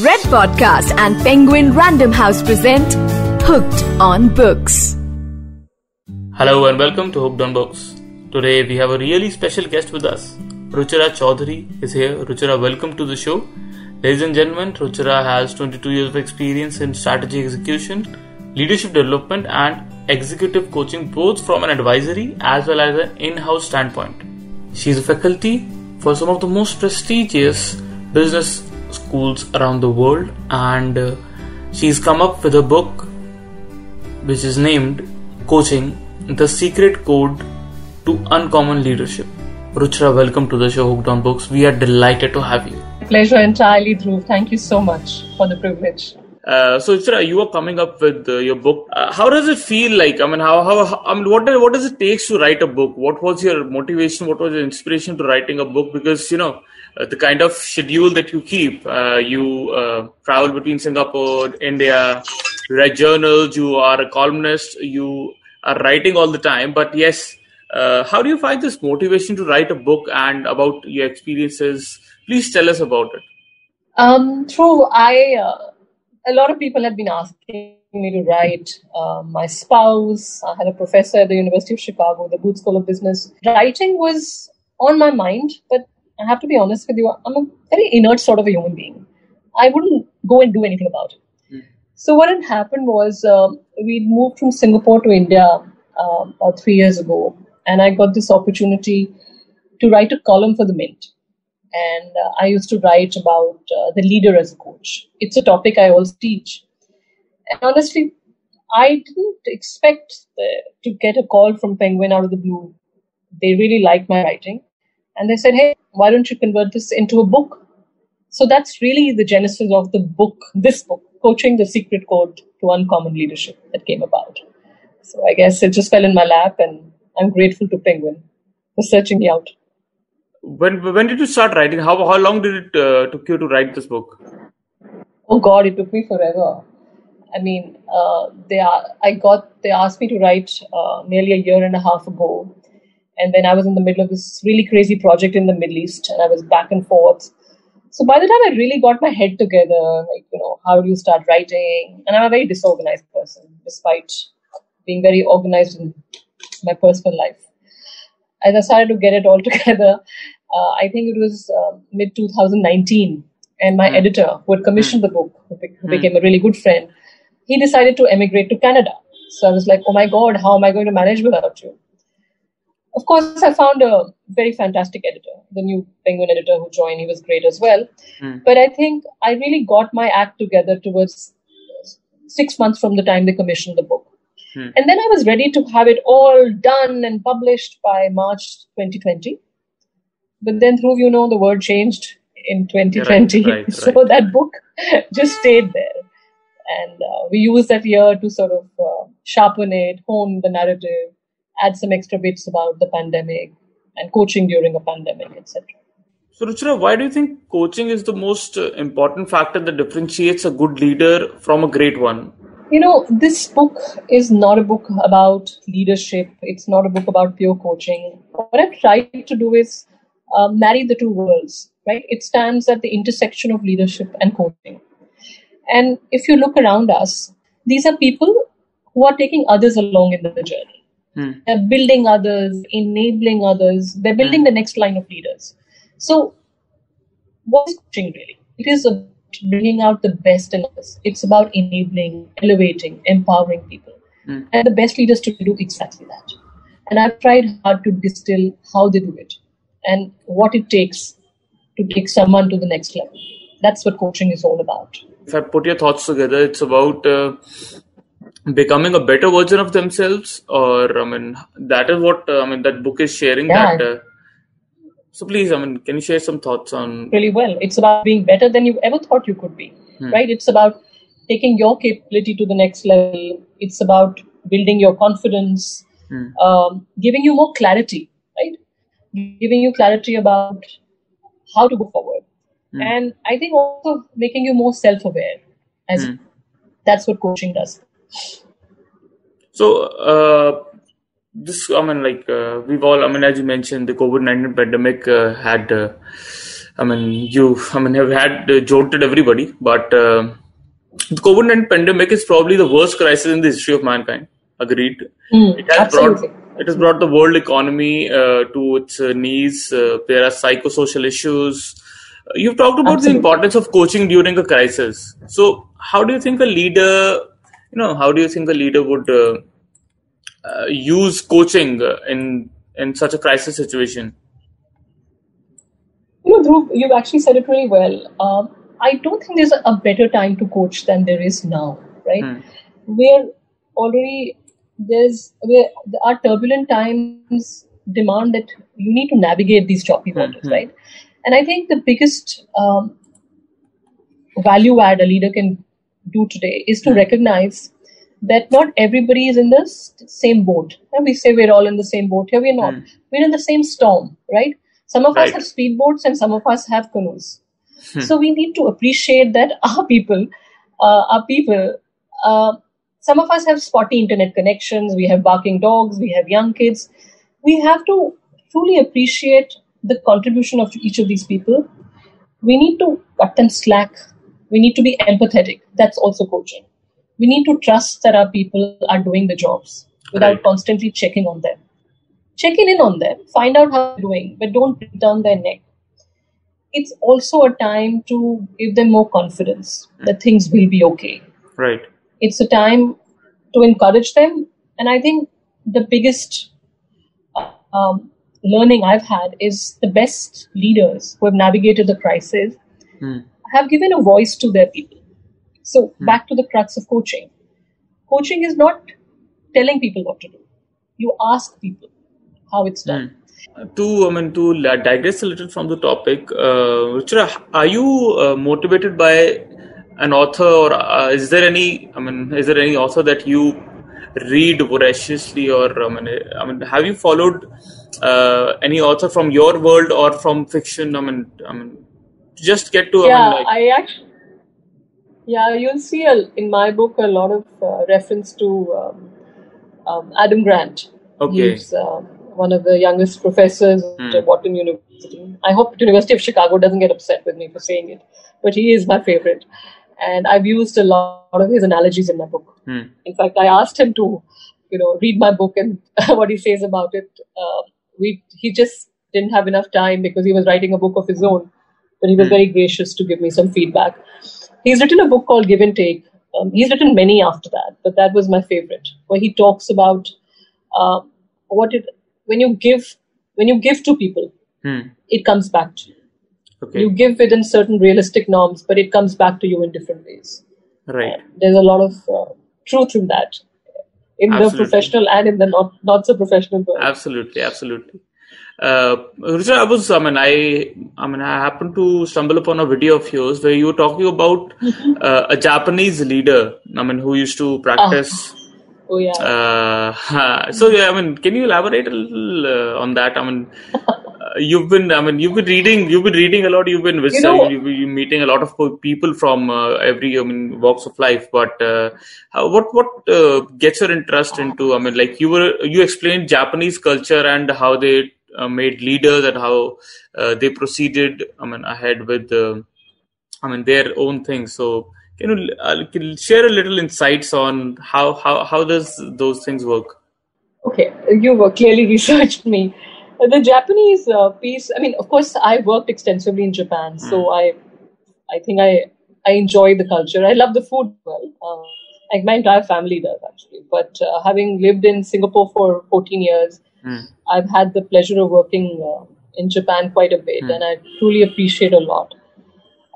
Red Podcast and Penguin Random House present Hooked on Books. Hello and welcome to Hooked on Books. Today we have a really special guest with us. Ruchira Chaudhary is here. Ruchira, welcome to the show. Ladies and gentlemen, Ruchira has 22 years of experience in strategy execution, leadership development, and executive coaching, both from an advisory as well as an in house standpoint. She is a faculty for some of the most prestigious business schools around the world, and uh, she's come up with a book which is named Coaching The Secret Code to Uncommon Leadership. Ruchira, welcome to the show Hooked on Books. We are delighted to have you. Pleasure entirely, Dhruv. Thank you so much for the privilege. Uh, so, Ruchira, you are coming up with uh, your book. Uh, how does it feel like? I mean, how, how, how I mean, what, what does it take to write a book? What was your motivation? What was your inspiration to writing a book? Because, you know, uh, the kind of schedule that you keep, uh, you uh, travel between Singapore, India, write journals, you are a columnist, you are writing all the time. But yes, uh, how do you find this motivation to write a book and about your experiences? Please tell us about it. Um, Dhruv. I uh, a lot of people have been asking me to write. Uh, my spouse, I had a professor at the University of Chicago, the Booth School of Business. Writing was on my mind, but I have to be honest with you. I'm a very inert sort of a human being. I wouldn't go and do anything about it. Mm. So what had happened was uh, we moved from Singapore to India uh, about three years ago, and I got this opportunity to write a column for the Mint and uh, I used to write about uh, the leader as a coach. It's a topic I also teach. And honestly, I didn't expect the, to get a call from Penguin out of the blue. They really liked my writing. And they said, hey, why don't you convert this into a book? So that's really the genesis of the book, this book, Coaching the Secret Code to Uncommon Leadership, that came about. So I guess it just fell in my lap, and I'm grateful to Penguin for searching me out when when did you start writing? How how long did it uh, took you to write this book? Oh God, it took me forever. I mean, uh, they are, I got they asked me to write uh, nearly a year and a half ago, and then I was in the middle of this really crazy project in the Middle East, and I was back and forth. So by the time I really got my head together, like you know, how do you start writing? And I'm a very disorganized person, despite being very organized in my personal life. As I decided to get it all together. Uh, I think it was uh, mid 2019, and my mm. editor, who had commissioned mm. the book, who, who mm. became a really good friend, he decided to emigrate to Canada. So I was like, oh my God, how am I going to manage without you? Of course, I found a very fantastic editor, the new Penguin editor who joined. He was great as well. Mm. But I think I really got my act together towards six months from the time they commissioned the book. Hmm. And then I was ready to have it all done and published by March 2020. But then, through you know, the world changed in 2020. Right, right, so right. that book just stayed there. And uh, we used that year to sort of uh, sharpen it, hone the narrative, add some extra bits about the pandemic and coaching during a pandemic, etc. So, Ruchira, why do you think coaching is the most uh, important factor that differentiates a good leader from a great one? You know, this book is not a book about leadership. It's not a book about pure coaching. What I've tried to do is uh, marry the two worlds, right? It stands at the intersection of leadership and coaching. And if you look around us, these are people who are taking others along in the journey. Hmm. They're building others, enabling others. They're building hmm. the next line of leaders. So, what is coaching really? It is about bringing out the best in us. It's about enabling, elevating, empowering people. Mm. And the best leaders to do exactly that. And I've tried hard to distill how they do it and what it takes to take someone to the next level. That's what coaching is all about. If I put your thoughts together, it's about uh, becoming a better version of themselves, or I mean, that is what uh, I mean. That book is sharing yeah. that. Uh, so please, I mean, can you share some thoughts on? Really well. It's about being better than you ever thought you could be, hmm. right? It's about taking your capability to the next level. It's about building your confidence, hmm. um, giving you more clarity, right? Giving you clarity about how to go forward, hmm. and I think also making you more self-aware. As hmm. that's what coaching does. So. Uh, this i mean like uh, we've all i mean as you mentioned the covid-19 pandemic uh, had uh, I mean, you, I mean, have had uh, jolted everybody, but uh, the COVID 19 pandemic is probably the worst crisis in the history of mankind. Agreed. Mm, it has absolutely. brought it has brought the world economy uh, to its knees. Uh, there are psychosocial issues. You've talked about Absolutely. the importance of coaching during a crisis. So, how do you think a leader, you know, how do you think a leader would uh, uh, use coaching uh, in in such a crisis situation? You know, Dhruv, you've actually said it really well. Um, I don't think there's a, better time to coach than there is now, right? Hmm. We're already there's we're, our turbulent times demand that you need to navigate these choppy waters, Mhm. right? And I think the biggest um, value add a leader can do today is to recognize that not everybody is in the same boat. And we say we're all in the same boat. Here we're not. Mm. We're in the same storm, right? Some of us have speedboats and some of us have canoes. Hmm. So we need to appreciate that our people, uh, our people, uh, some of us have spotty internet connections, we have barking dogs, we have young kids. We have to truly appreciate the contribution of each of these people. We need to cut them slack. We need to be empathetic. That's also coaching. We need to trust that our people are doing the jobs without Right. constantly checking on them. Checking in on them, find out how they're doing, but don't turn their neck it's also a time to give them more confidence that things will be okay. Right. It's a time to encourage them. And I think the biggest um, learning I've had is the best leaders who have navigated the crisis Hmm. Have given a voice to their people. So, back to the crux of coaching. Coaching is not telling people what to do, you ask people how it's done. To I mean to digress a little from the topic, uh, Ruchira, are you uh, motivated by an author, or uh, is there any? I mean, is there any author that you read voraciously, or I mean, I mean, have you followed uh, any author from your world or from fiction? I mean, I mean, just get to. yeah, I mean, like, I actually. Yeah, you'll see a, in my book a lot of uh, reference to um, um, Adam Grant. Okay. He's uh, one of the youngest professors Hmm. at Wharton University. I hope the University of Chicago doesn't get upset with me for saying it, but he is my favorite. And I've used a lot of his analogies in my book. hmm, In fact, I asked him to, you know, read my book and what he says about it. Uh, we he just didn't have enough time because he was writing a book of his own, but he was Hmm. very gracious to give me some feedback. He's written a book called Give and Take. Um, he's written many after that, but that was my favorite, where he talks about uh, what it when you give when you give to people, hmm, it comes back to you. okay. You give within certain realistic norms, but it comes back to you in different ways right. there's a lot of uh, truth in that in the professional and in the not not so professional world Absolutely, absolutely. Uh, Ruchira, I was, I mean, I, I mean, I happened to stumble upon a video of yours where you were talking about uh, a Japanese leader. I mean, who used to practice. oh yeah Uh, so yeah, I mean, can you elaborate a little uh, on that? I mean, uh, you've been, I mean, you've been reading, you've been reading a lot. You've been visiting, know- you've been meeting a lot of people from uh, every, I mean, walks of life. But uh, how, what what uh, gets your interest into? I mean, like you were, you explained Japanese culture and how they made leaders and how uh, they proceeded. I mean, ahead with, uh, I mean, their own things. So. Can you uh, can share a little insights on how, how, how does those things work? okay you were clearly researched me Uh, the japanese uh, piece i mean of course i worked extensively in japan so i i think i i enjoy the culture i love the food well uh, like my entire family does actually but uh, having lived in singapore for 14 years Hmm. I've had the pleasure of working uh, in Japan quite a bit, and I truly appreciate a lot.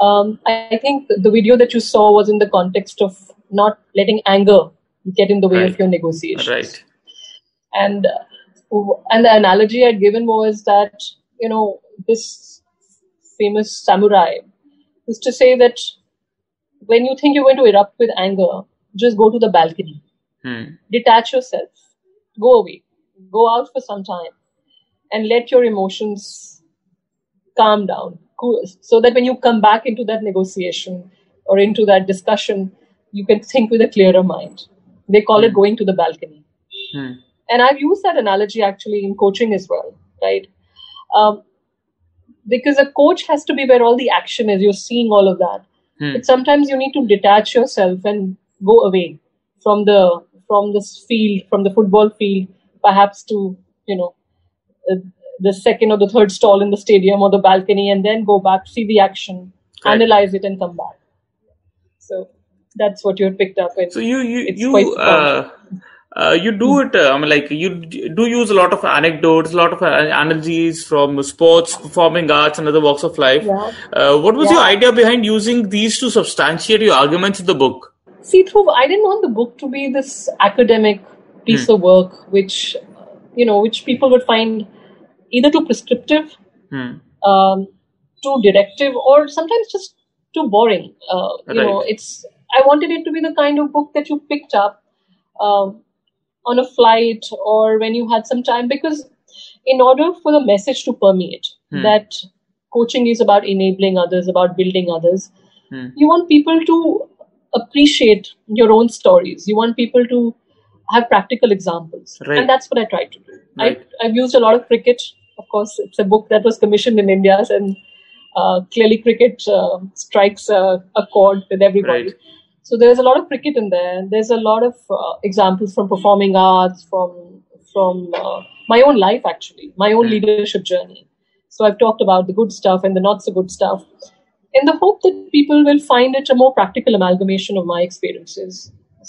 Um, I, I think the video that you saw was in the context of not letting anger get in the way Right. of your negotiations. Right. And uh, and the analogy I'd given was that you know this famous samurai is to say that when you think you're going to erupt with anger, just go to the balcony Hmm. detach yourself, go away, go out for some time, and let your emotions calm down, cool, so that when you come back into that negotiation or into that discussion, you can think with a clearer mind. They call it going to the balcony. Hmm. And I've used that analogy actually in coaching as well, right? Um, because a coach has to be where all the action is. You're seeing all of that. Hmm. But sometimes you need to detach yourself and go away from the from this field, from the football field, perhaps to you know uh, the second or the third stall in the stadium or the balcony, and then go back, see the action, Correct. analyze it, and come back. So that's what you had picked up. And So you you you uh, uh, you do it. Uh, I mean, like you do use a lot of anecdotes, a lot of uh, analogies from sports, performing arts, and other walks of life. Yeah. Uh, what was your idea behind using these to substantiate your arguments in the book? see through i didn't want the book to be this academic piece of work which you know which people would find either too prescriptive Hmm. um, too directive or sometimes just too boring uh, you know it's i wanted it to be the kind of book that you picked up um, on a flight or when you had some time because in order for the message to permeate Hmm. that coaching is about enabling others about building others Hmm. you want people to appreciate your own stories you want people to have practical examples Right. and that's what i try to do Right. I, i've used a lot of cricket of course it's a book that was commissioned in india and uh, clearly cricket uh, strikes uh, a chord with everybody Right. so there's a lot of cricket in there and there's a lot of uh, examples from performing arts from from uh, my own life actually my own Hmm. leadership journey so i've talked about the good stuff and the not so good stuff in the hope that people will find it a more practical amalgamation of my experiences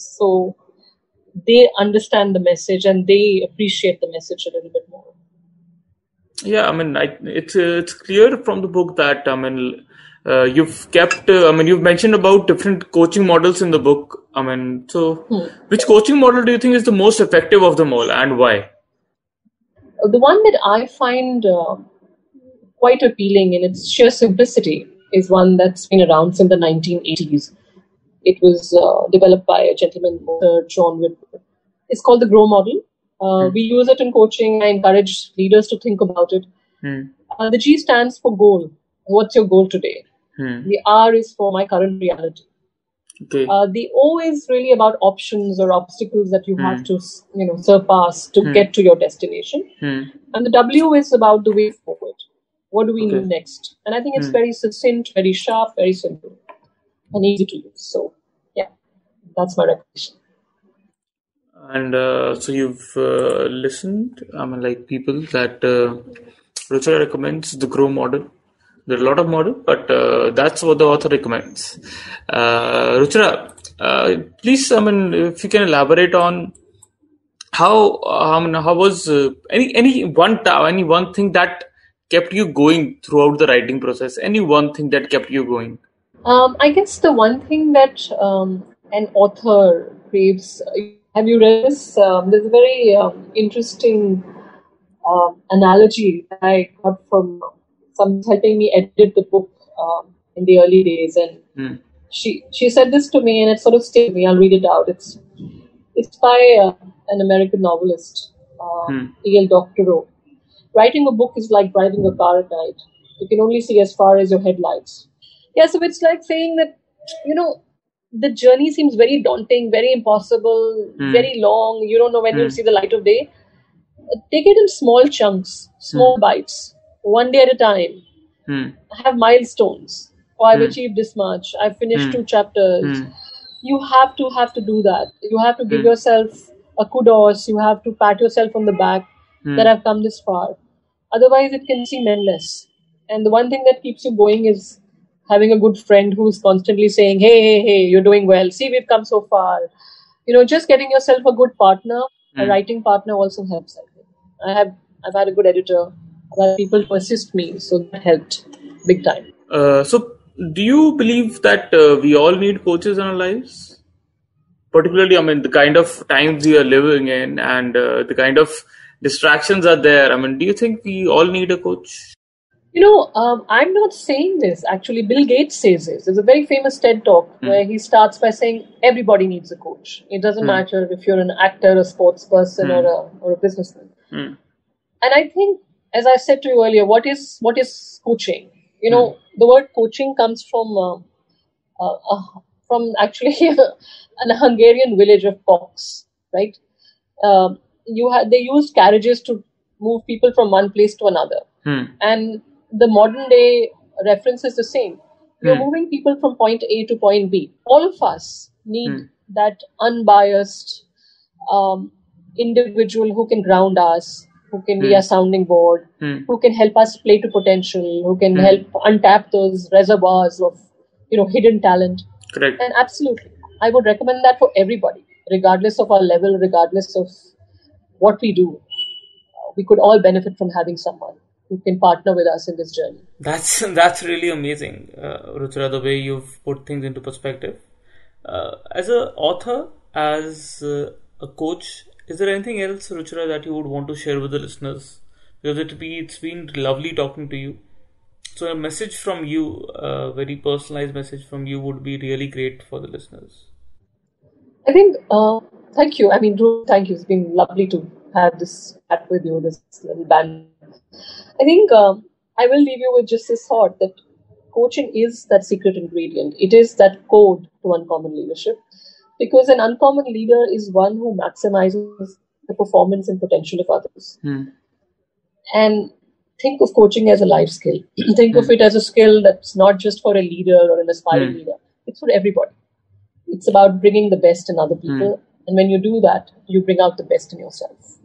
so they understand the message and they appreciate the message a little bit more Yeah, I mean, I, it's uh, it's clear from the book that I mean, uh, you've kept. Uh, I mean, you've mentioned about different coaching models in the book. I mean, so which coaching model do you think is the most effective of them all, and why? The one that I find uh, quite appealing in its sheer simplicity is one that's been around since the 1980s. It was uh, developed by a gentleman, John Whitmore. It's called the GROW model. Uh, We use it in coaching. I encourage leaders to think about it. Hmm. Uh, the G stands for goal. What's your goal today? Hmm. The R is for my current reality. Okay. Uh, the O is really about options or obstacles that you have to, you know, surpass to get to your destination. Hmm. And the W is about the way forward. What do we do next? And I think it's very succinct, very sharp, very simple, and easy to use. So, yeah, that's my recommendation. And uh, so you've uh, listened. I mean, like people that uh, Ruchira recommends the Grow model. There are a lot of models, but uh, that's what the author recommends. Uh, Ruchira, uh, please, I mean, if you can elaborate on how, I mean, how was uh, any any one any one thing that kept you going throughout the writing process? Any one thing that kept you going? Um, I guess the one thing that um, an author craves. Have you read this? Um, there's a very um, interesting um, analogy that I got from some helping me edit the book um, in the early days, and Hmm. she she said this to me, and it sort of stayed with me. I'll read it out. It's it's by uh, an American novelist, uh, Hmm. E.L. Doctorow. Writing a book is like driving a car at night. You can only see as far as your headlights. Yeah, so it's like saying that, you know, the journey seems very daunting, very impossible, Hmm. very long. You don't know when Hmm. you'll see the light of day. Take it in small chunks, small bites, one day at a time. Hmm. Have milestones. Oh, I've Hmm. achieved this much. I've finished Hmm. two chapters. Hmm. You have to have to do that. You have to give Hmm. yourself a kudos. You have to pat yourself on the back Hmm. that I've come this far. Otherwise, it can seem endless. And the one thing that keeps you going is having a good friend who's constantly saying, "Hey, hey, hey, you're doing well. See, we've come so far." You know, just getting yourself a good partner, a Hmm. writing partner, also helps. I think. I have, I've had a good editor. I've had people to assist me, so that helped big time. Uh, so, do you believe that uh, we all need coaches in our lives? Particularly, I mean, the kind of times we are living in and uh, the kind of distractions are there. I mean, do you think we all need a coach? You know, um, I'm not saying this. Actually, Bill Gates says this. There's a very famous TED talk where he starts by saying everybody needs a coach. It doesn't matter if you're an actor, a sports person, or a or a businessman. Hmm. And I think, as I said to you earlier, what is what is coaching? You know, the word coaching comes from uh, uh, uh, from actually an Hungarian village of Kocs, right? Um, you had they used carriages to move people from one place to another Hmm. and the modern day reference is the same. We're Hmm. moving people from point A to point B. All of us need Hmm. that unbiased um, individual who can ground us, who can be Hmm. a sounding board, Hmm. who can help us play to potential, who can Hmm. help untap those reservoirs of you know hidden talent. Correct. And absolutely, I would recommend that for everybody, regardless of our level, regardless of what we do. Uh, We could all benefit from having someone who can partner with us in this journey. That's that's really amazing, uh, Ruchira, the way you've put things into perspective. Uh, as an author, as uh, a coach, is there anything else, Ruchira, that you would want to share with the listeners? Because it be it's been lovely talking to you. So a message from you, a very personalized message from you, would be really great for the listeners. I think, uh, thank you. I mean, Dhruv, thank you. It's been lovely to have this chat with you, this little band. I think um, I will leave you with just this thought that coaching is that secret ingredient. It is that code to uncommon leadership because an uncommon leader is one who maximizes the performance and potential of others. Hmm. And think of coaching as a life skill. think of it as a skill that's not just for a leader or an aspiring Hmm. leader, it's for everybody. It's about bringing the best in other people. And when you do that, you bring out the best in yourself.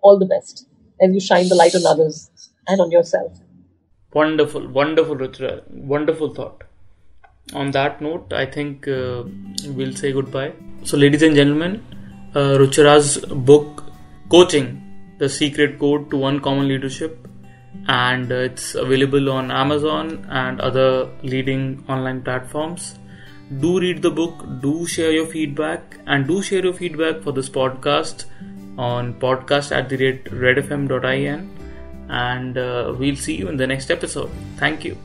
All the best. As you shine the light on others and on yourself. Wonderful, wonderful, Ruchira. Wonderful thought. On that note, I think uh, we'll say goodbye. So, ladies and gentlemen, uh, Ruchira's book, Coaching The Secret Code to Uncommon Leadership, and uh, it's available on Amazon and other leading online platforms. Do read the book, do share your feedback, and do share your feedback for this podcast on podcast at the rate redfm.in and uh, we'll see you in the next episode. Thank you.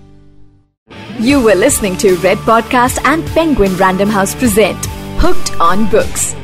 You were listening to Red Podcast and Penguin Random House present Hooked on Books.